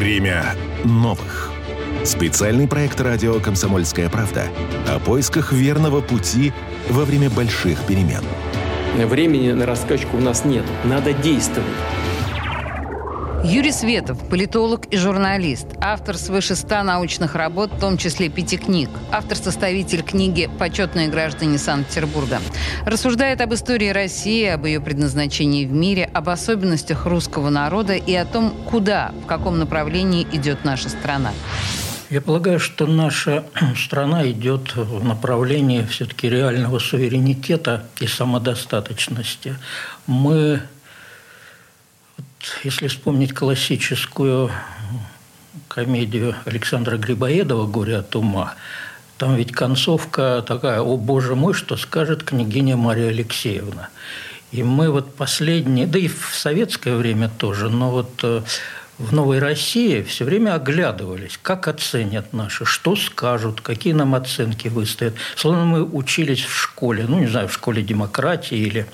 Время новых. Специальный проект радио «Комсомольская правда» о поисках верного пути во время больших перемен. Времени на раскачку у нас нет. Надо действовать. Юрий Светов, политолог и журналист, автор свыше ста научных работ, в том числе пяти книг, автор-составитель книги «Почетные граждане Санкт-Петербурга». Рассуждает об истории России, об ее предназначении в мире, об особенностях русского народа и о том, куда, в каком направлении идет наша страна. Я полагаю, что наша страна идет в направлении все-таки реального суверенитета и самодостаточности. Мы если вспомнить классическую комедию Александра Грибоедова «Горе от ума», там ведь концовка такая, о боже мой, что скажет княгиня Мария Алексеевна. И мы вот последние, да и в советское время тоже, но вот э, в Новой России все время оглядывались, как оценят наши, что скажут, какие нам оценки выставят. Словно мы учились в школе, ну, не знаю, в школе демократии или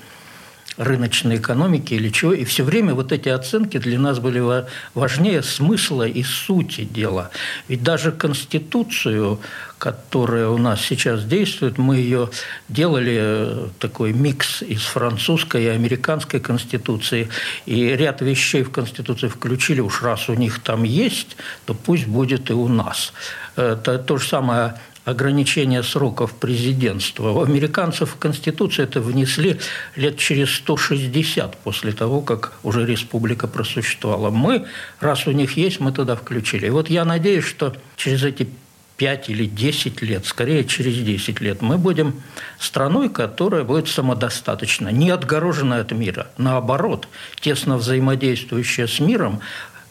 рыночной экономики или чего. И все время вот эти оценки для нас были важнее смысла и сути дела. Ведь даже Конституцию, которая у нас сейчас действует, мы ее делали э, такой микс из французской и американской Конституции. И ряд вещей в Конституции включили, уж раз у них там есть, то пусть будет и у нас. Это то же самое ограничения сроков президентства. У американцев в Конституцию это внесли лет через 160 после того, как уже республика просуществовала. Мы, раз у них есть, мы туда включили. И вот я надеюсь, что через эти 5 или 10 лет, скорее через 10 лет, мы будем страной, которая будет самодостаточна, не отгорожена от мира. Наоборот, тесно взаимодействующая с миром,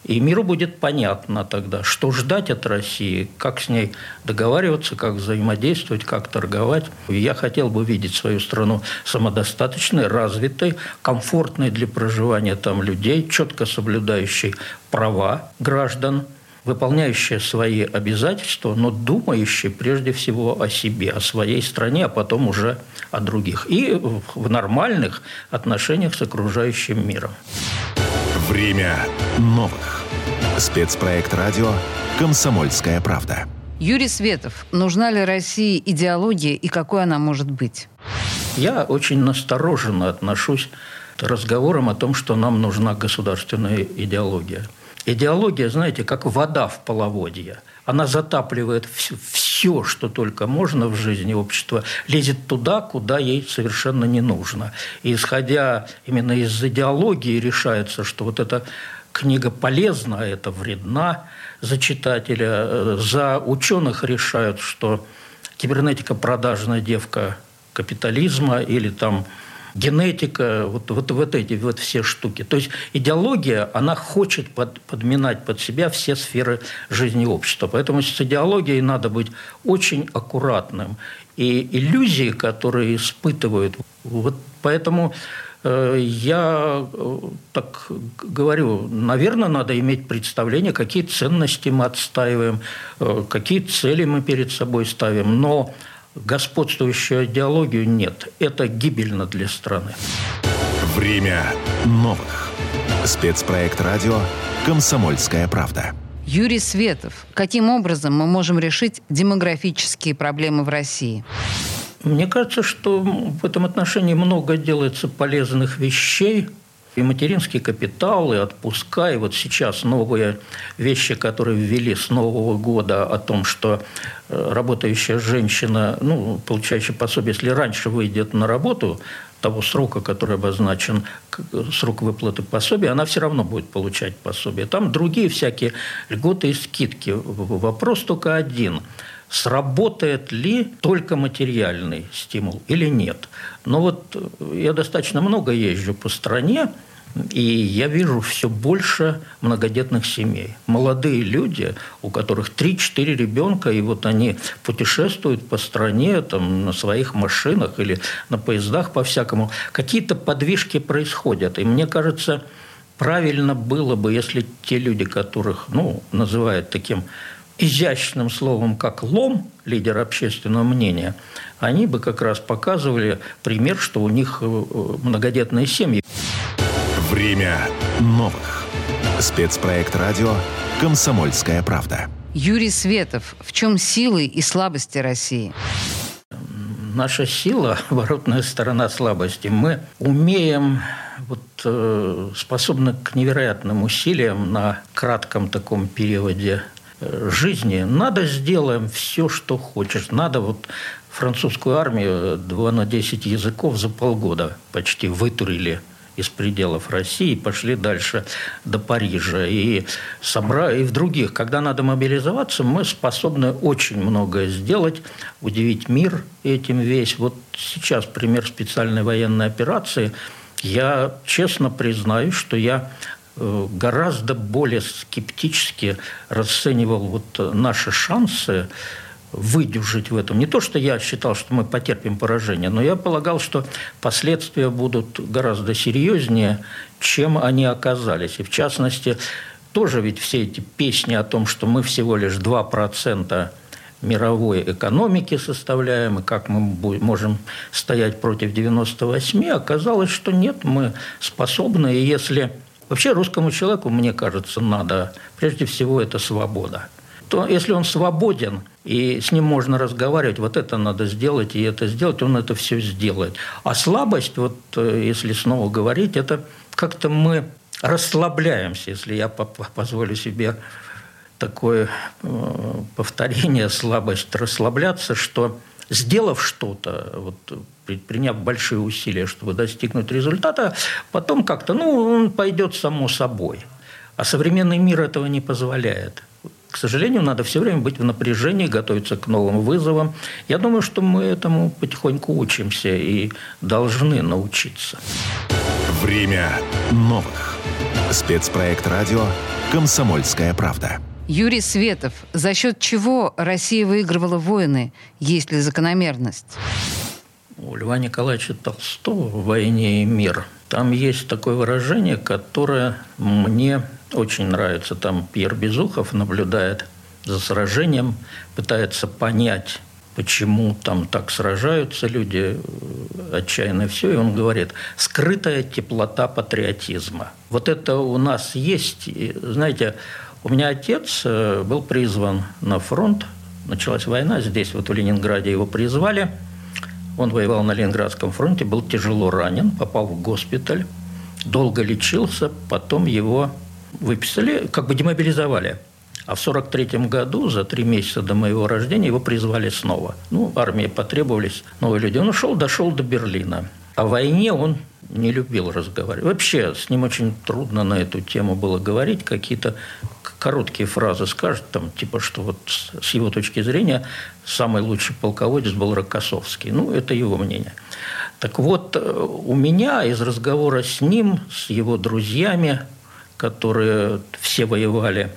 и миру будет понятно тогда, что ждать от России, как с ней договариваться, как взаимодействовать, как торговать. Я хотел бы видеть свою страну самодостаточной, развитой, комфортной для проживания там людей, четко соблюдающей права граждан, выполняющая свои обязательства, но думающая прежде всего о себе, о своей стране, а потом уже о других. И в нормальных отношениях с окружающим миром. Время новых. Спецпроект радио «Комсомольская правда». Юрий Светов. Нужна ли России идеология и какой она может быть? Я очень настороженно отношусь к разговорам о том, что нам нужна государственная идеология. Идеология, знаете, как вода в половодье. Она затапливает все, что только можно в жизни общества, лезет туда, куда ей совершенно не нужно. И исходя именно из идеологии решается, что вот эта книга полезна, а это вредна за читателя. За ученых решают, что кибернетика продажная девка капитализма или там генетика, вот, вот, вот эти вот все штуки. То есть идеология, она хочет под, подминать под себя все сферы жизни общества. Поэтому с идеологией надо быть очень аккуратным. И иллюзии, которые испытывают, вот поэтому э, я э, так говорю, наверное, надо иметь представление, какие ценности мы отстаиваем, э, какие цели мы перед собой ставим. Но господствующую идеологию нет. Это гибельно для страны. Время новых. Спецпроект радио «Комсомольская правда». Юрий Светов. Каким образом мы можем решить демографические проблемы в России? Мне кажется, что в этом отношении много делается полезных вещей и материнский капитал, и отпуска, и вот сейчас новые вещи, которые ввели с Нового года о том, что э, работающая женщина, ну, получающая пособие, если раньше выйдет на работу, того срока, который обозначен, срок выплаты пособия, она все равно будет получать пособие. Там другие всякие льготы и скидки. Вопрос только один – сработает ли только материальный стимул или нет. Но вот э, я достаточно много езжу по стране, и я вижу все больше многодетных семей. Молодые люди, у которых 3-4 ребенка, и вот они путешествуют по стране там, на своих машинах или на поездах по-всякому. Какие-то подвижки происходят. И мне кажется, правильно было бы, если те люди, которых ну, называют таким изящным словом, как лом, лидер общественного мнения, они бы как раз показывали пример, что у них э, многодетные семьи. Время новых. Спецпроект радио «Комсомольская правда». Юрий Светов. В чем силы и слабости России? Наша сила, воротная сторона слабости. Мы умеем вот, э, способны к невероятным усилиям на кратком таком периоде жизни. Надо сделаем все, что хочешь. Надо вот французскую армию 2 на 10 языков за полгода почти вытурили из пределов России, пошли дальше до Парижа и, собра... и в других. Когда надо мобилизоваться, мы способны очень многое сделать, удивить мир этим весь. Вот сейчас пример специальной военной операции. Я честно признаюсь, что я э, гораздо более скептически расценивал вот наши шансы выдержать в этом. Не то, что я считал, что мы потерпим поражение, но я полагал, что последствия будут гораздо серьезнее, чем они оказались. И в частности, тоже ведь все эти песни о том, что мы всего лишь 2% мировой экономики составляем, и как мы можем стоять против 98, оказалось, что нет, мы способны, и если... Вообще русскому человеку, мне кажется, надо, прежде всего, это свобода – то если он свободен, и с ним можно разговаривать, вот это надо сделать, и это сделать, он это все сделает. А слабость, вот э, если снова говорить, это как-то мы расслабляемся, если я позволю себе такое э, повторение, слабость расслабляться, что сделав что-то, вот, предприняв большие усилия, чтобы достигнуть результата, потом как-то, ну, он пойдет само собой. А современный мир этого не позволяет. К сожалению, надо все время быть в напряжении, готовиться к новым вызовам. Я думаю, что мы этому потихоньку учимся и должны научиться. Время новых. Спецпроект радио «Комсомольская правда». Юрий Светов. За счет чего Россия выигрывала войны? Есть ли закономерность? У Льва Николаевича Толстого в «Войне и мир» там есть такое выражение, которое мне очень нравится. Там Пьер Безухов наблюдает за сражением, пытается понять, почему там так сражаются люди, отчаянно все. И он говорит, скрытая теплота патриотизма. Вот это у нас есть. Знаете, у меня отец э, был призван на фронт. Началась война здесь, вот в Ленинграде его призвали. Он воевал на Ленинградском фронте, был тяжело ранен, попал в госпиталь, долго лечился, потом его выписали, как бы демобилизовали. А в 1943 году, за три месяца до моего рождения, его призвали снова. Ну, армии потребовались новые люди. Он ушел, дошел до Берлина. О войне он не любил разговаривать. Вообще, с ним очень трудно на эту тему было говорить. Какие-то короткие фразы скажет, там, типа, что вот с его точки зрения самый лучший полководец был Рокоссовский. Ну, это его мнение. Так вот, э, у меня из разговора с ним, с его друзьями, которые все воевали.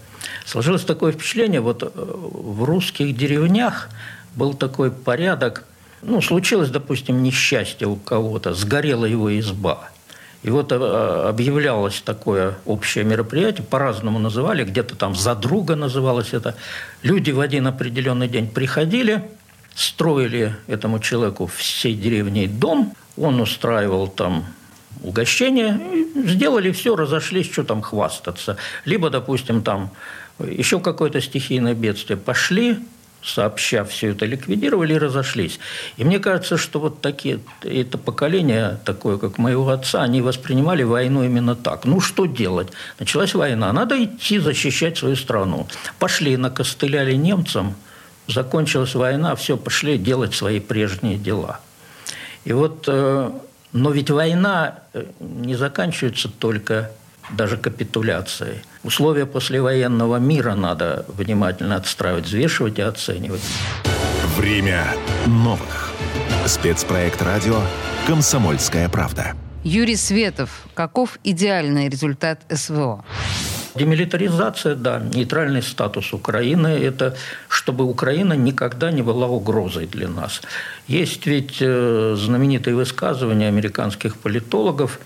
Сложилось такое впечатление, вот э, в русских деревнях был такой порядок, ну, случилось, допустим, несчастье у кого-то, сгорела его изба. И вот э, объявлялось такое общее мероприятие, по-разному называли, где-то там «за друга» называлось это. Люди в один определенный день приходили, строили этому человеку всей деревне дом, он устраивал там угощение, сделали все, разошлись, что там хвастаться. Либо, допустим, там еще какое-то стихийное бедствие. Пошли, сообща все это ликвидировали и разошлись. И мне кажется, что вот такие, это поколение, такое как моего отца, они воспринимали войну именно так. Ну, что делать? Началась война, надо идти защищать свою страну. Пошли, накостыляли немцам, закончилась война, все, пошли делать свои прежние дела. И вот э, но ведь война э, не заканчивается только даже капитуляцией. Условия послевоенного мира надо внимательно отстраивать, взвешивать и оценивать. Время новых. Спецпроект радио «Комсомольская правда». Юрий Светов. Каков идеальный результат СВО? Демилитаризация, да, нейтральный статус Украины – это чтобы Украина никогда не была угрозой для нас. Есть ведь э, знаменитые высказывания американских политологов,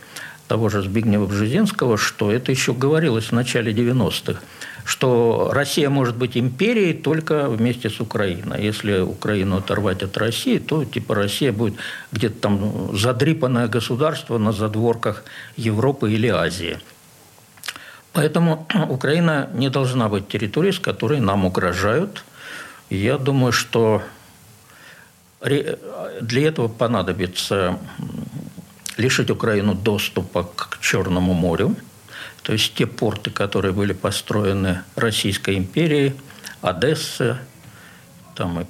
того же Збигнева Бжезинского, что это еще говорилось в начале 90-х, что Россия может быть империей только вместе с Украиной. Если Украину оторвать от России, то типа Россия будет где-то там задрипанное государство на задворках Европы или Азии – Поэтому Украина не должна быть территорией, с которой нам угрожают. Я думаю, что для этого понадобится лишить Украину доступа к Черному морю, то есть те порты, которые были построены Российской империей, Одесса, там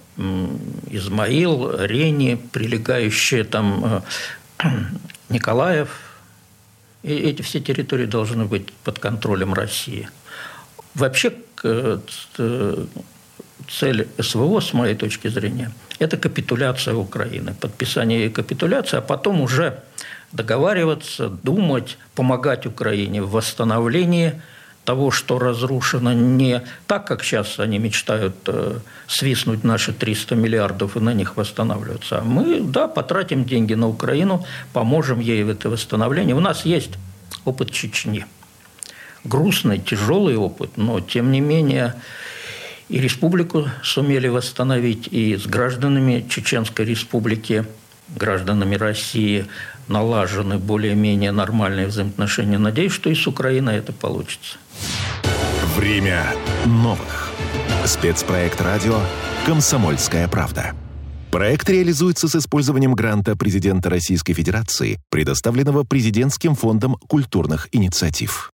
Измаил, Рени, прилегающие там э, Николаев. И эти все территории должны быть под контролем России. Вообще э, цель СВО, с моей точки зрения, это капитуляция Украины, подписание капитуляции, а потом уже договариваться, думать, помогать Украине в восстановлении того, что разрушено не так, как сейчас они мечтают э, свистнуть наши 300 миллиардов и на них восстанавливаться. А мы, да, потратим деньги на Украину, поможем ей в это восстановление. У нас есть опыт Чечни. Грустный, тяжелый опыт, но тем не менее и республику сумели восстановить, и с гражданами Чеченской республики, гражданами России налажены более-менее нормальные взаимоотношения. Надеюсь, что и с Украиной это получится. Время новых. Спецпроект радио «Комсомольская правда». Проект реализуется с использованием гранта президента Российской Федерации, предоставленного Президентским фондом культурных инициатив.